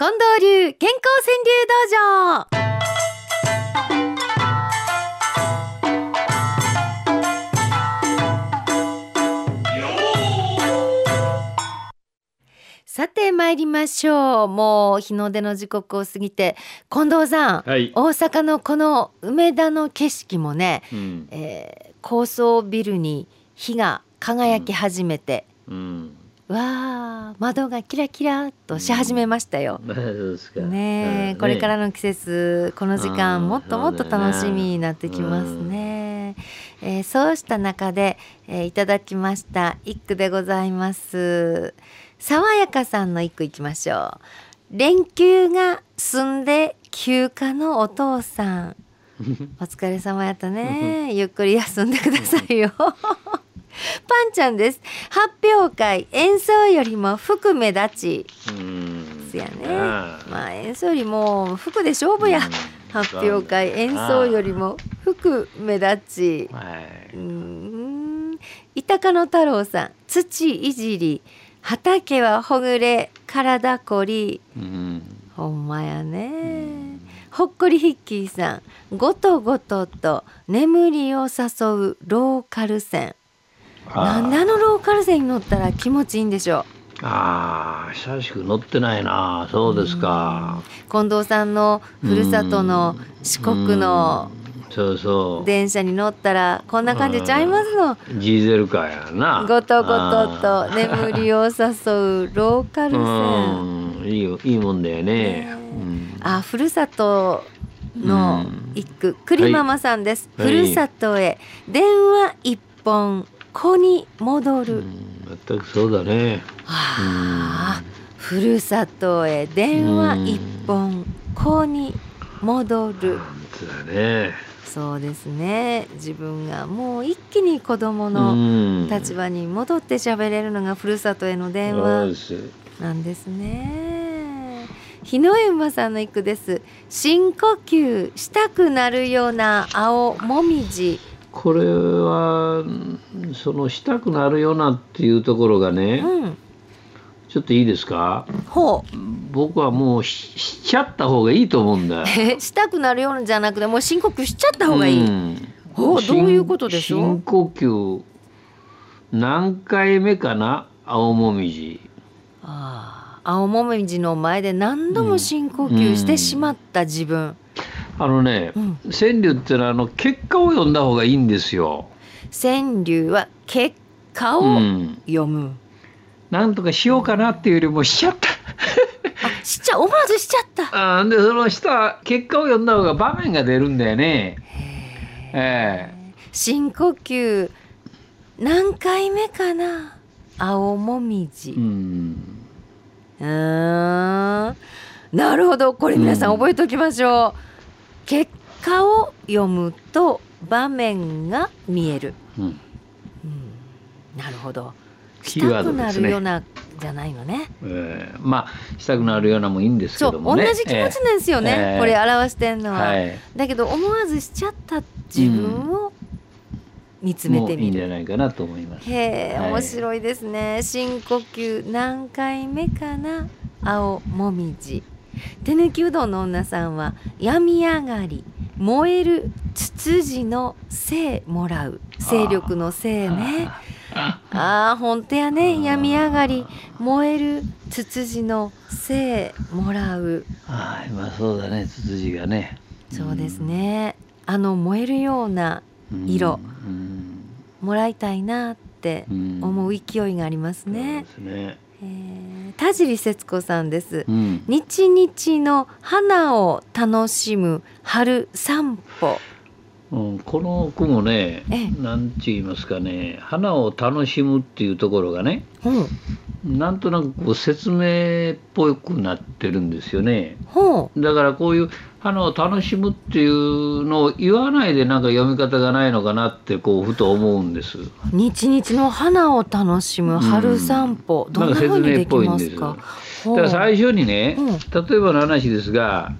近藤流健康川柳道場。さて参りましょう。もう日の出の時刻を過ぎて近藤さん、はい。大阪のこの梅田の景色もね、うん。えー高層ビルに火が輝き始めて、うんわあ窓がキラキラっとし始めましたよ。そうですかねえ、うんこれからの季節この時う間んもっともっと楽しみになってきますね。えーそうした中で、えーいただきました一句でございます。爽やかさんの一句いきましょう。連休が済んで休暇のお父さん。お疲れ様やったね。ゆっくり休んでくださいよ。パンちゃんです。発表会演奏よりも服目立ち。うんですやね。まあ演奏よりも服で勝負や。うん発表会演奏よりも服目立ち。はい、うーん。板鹿の太郎さん、土いじり、畑はほぐれ、体こり。うんほんまやね。ほっこりヒッキーさん、ごとごとと眠りを誘うローカル線。なんであのローカル線に乗ったら気持ちいいんでしょう。ああ久しく乗ってないな。そうですか。近藤さんのふるさとの四国のうん。そうそう。電車に乗ったらこんな感じちゃいますの。ジーゼルカーやな。ごとごととあ眠りを誘うローカル線。ーうん。いいよいいもんだよね。あ、ふるさとの一句、栗ママさんです。はい。ふるさとへ。電話一本子に戻る。うん全くそうだねああ、ふるさとへ電話一本子に戻る。ねそうですね。自分がもう一気に子供うのん立場に戻って喋れるのがふるさとへの電話なんですね。日の絵馬さんの一句です。深呼吸したくなるような青もみじ。これはうんそのしたくなるようなっていうところがね、うん。ちょっといいですか？ほう。僕はもうししちゃった方がいいと思うんだえしたくなるようなじゃなくてもう深呼吸しちゃった方がいい。うんほうどういうことでしょう？深呼吸何回目かな？青もみじああ青もみじの前で何度も深呼吸してしまった自分。あのね、うん。川柳ってのはあの結果を読んだ方がいいんですよ、川柳は結果うをん、読む。なんとかしようかなっていうよりもしちゃった。あしちゃ思わずしちゃった。あーでそのした結果を読んだ方が場面が出るんだよね。ええ。深呼吸何回目かな？青もみじ。ううんーん。なるほど。これ皆さん。覚えておきましょう、結果を読むと場面が見える、うん。うん、なるほど。したくなるようなじゃないのね。ええまあしたくなるようなもいいんですけどもね。同じ気持ちなんですよね、ええこれ表してんのは、はい。だけど思わずしちゃった自分を見つめもういいんじゃてみる、ないかなと思います。へえはい。面白いですね。深呼吸何回目かな？青もみじ手抜きうどんの女さんは病み上がり燃えるツツジの精もらう勢力の精ね。あああ本当やね。病み上がり燃えるツツジの精もらう。あ今そうだね。ツツジがね。そうですね。あの燃えるようなうん。色うん。もらいたいなってうん思う勢いがありますね。そうですね。えー田尻節子さんです。うん。日々の花を楽しむ春散歩。うん、この句もねええ。なんて言いますかね花を楽しむっていうところがねほう。なんとなくこう説明っぽくなってるんですよね。ほだからこういう花を楽しむっていうのを言わないでなんか読み方がないのかなってこうふと思うんです。う日々の花を楽しむ春散歩、どんな風にできますか？だから最初にね、うん。例えばの話ですが、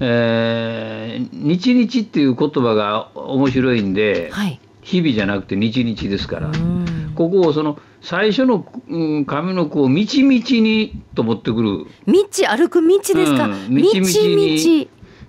えー日々っていう言葉が面白いんで、はい。日々じゃなくて日々ですから、うん。ここをその最初の、うん、上の句を「みちみちに」と持ってくる。道歩く道ですか、うん。道道々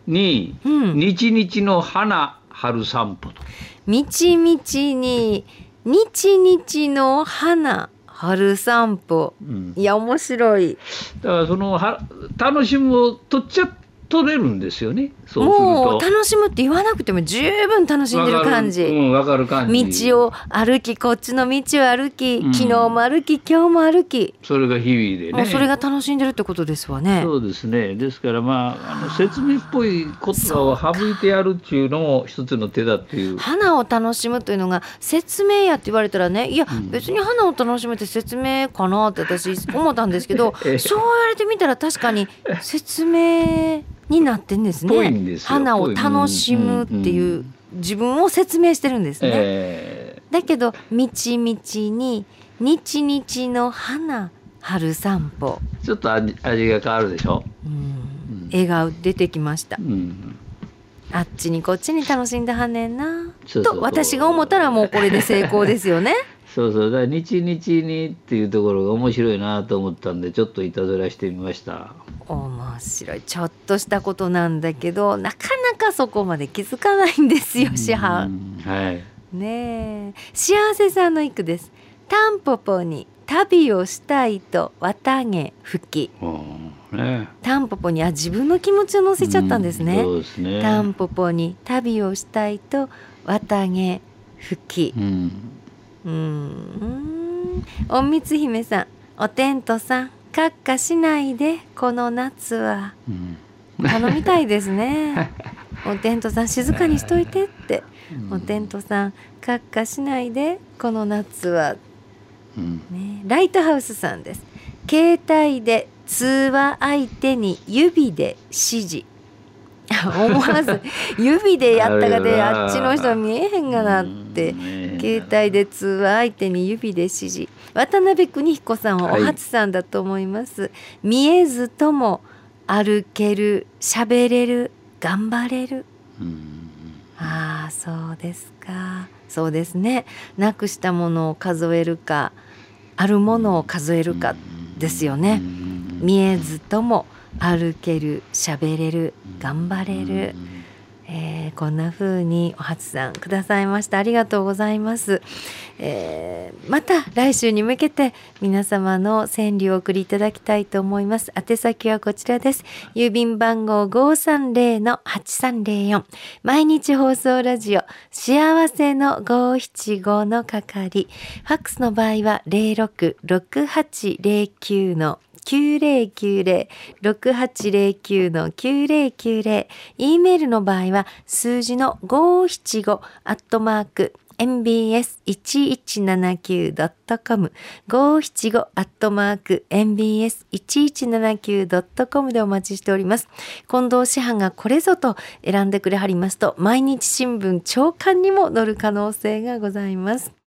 に道に「うん。日々の花春散歩」と。道々に日々の花春散歩。うん。いや面白い。だからそのは楽しむを取っちゃ取れるんですよねそうもう。楽しむって言わなくても十分楽しんでる感じ、わかるうん、わかる感じ。道を歩きこっちの道を歩き、うん昨日も歩き今日も歩き、それが日々でね。それが楽しんでるってことですわねそうですね。ですからまああの説明っぽい言葉を省いてやるっていうのも一つの手だっていう。花を楽しむというのが説明やって言われたらねいや、うん別に花を楽しむって説明かなって私思ったんですけど ええそう言われてみたら確かに説明になってんですね。すよ。花を楽しむっていう自分を説明してるんですね。えだけど「みちみちに日々の花春散歩。ーちょっと味味が変わるでしょ？」うん。絵が出てきました。うん。あっちにこっちに楽しんだはんねんな。と私が思ったらもうこれで成功ですよね。そうそうだから日々にっていうところが面白いなと思ったんでちょっといたずらしてみました。面白いちょっとしたことなんだけどなかなかそこまで気づかないんですよ師う範。んはい。ねえ幸せさんの一句です。タンポポに旅をしたいと綿毛吹きうんね。タンポポにあ自分の気持ちを乗せちゃったんですね。うんすね。タンポポに旅をしたいと綿毛吹き。うん。うーん。おみつ姫さん、おテントさん、かっかしないでこの夏は。うん。頼みたいですね。おテントさん静かにしといてって。おテントさん、かっかしないでこの夏は。うん。ね、ライトハウスさんです。携帯で通話相手に指で指示。思わず指でやったがであっちの人見えへんがなって。うん携帯で通話相手に指で指示。渡辺邦彦さんはおはい初さんだと思います、見えずとも歩ける喋れる頑張れる。うん。ああそうですか。そうですね。なくしたものを数えるかあるものを数えるかですよね。うん。見えずとも歩ける喋れる頑張れる、えーこんな風にお初さんくださいました。ありがとうございます、えーまた来週に向けて皆様の川柳をお送りいただきたいと思います。宛先はこちらです。郵便番号530-8304毎日放送ラジオ幸せの575の係。ファックスの場合は066809の9090 6809の9090 e メールの場合はは数字の575アットマーク mbs1179.com 575アットマーク mbs1179.com でお待ちしております。近藤師範がこれぞと選んでくれはりますと毎日新聞朝刊にも載る可能性がございます。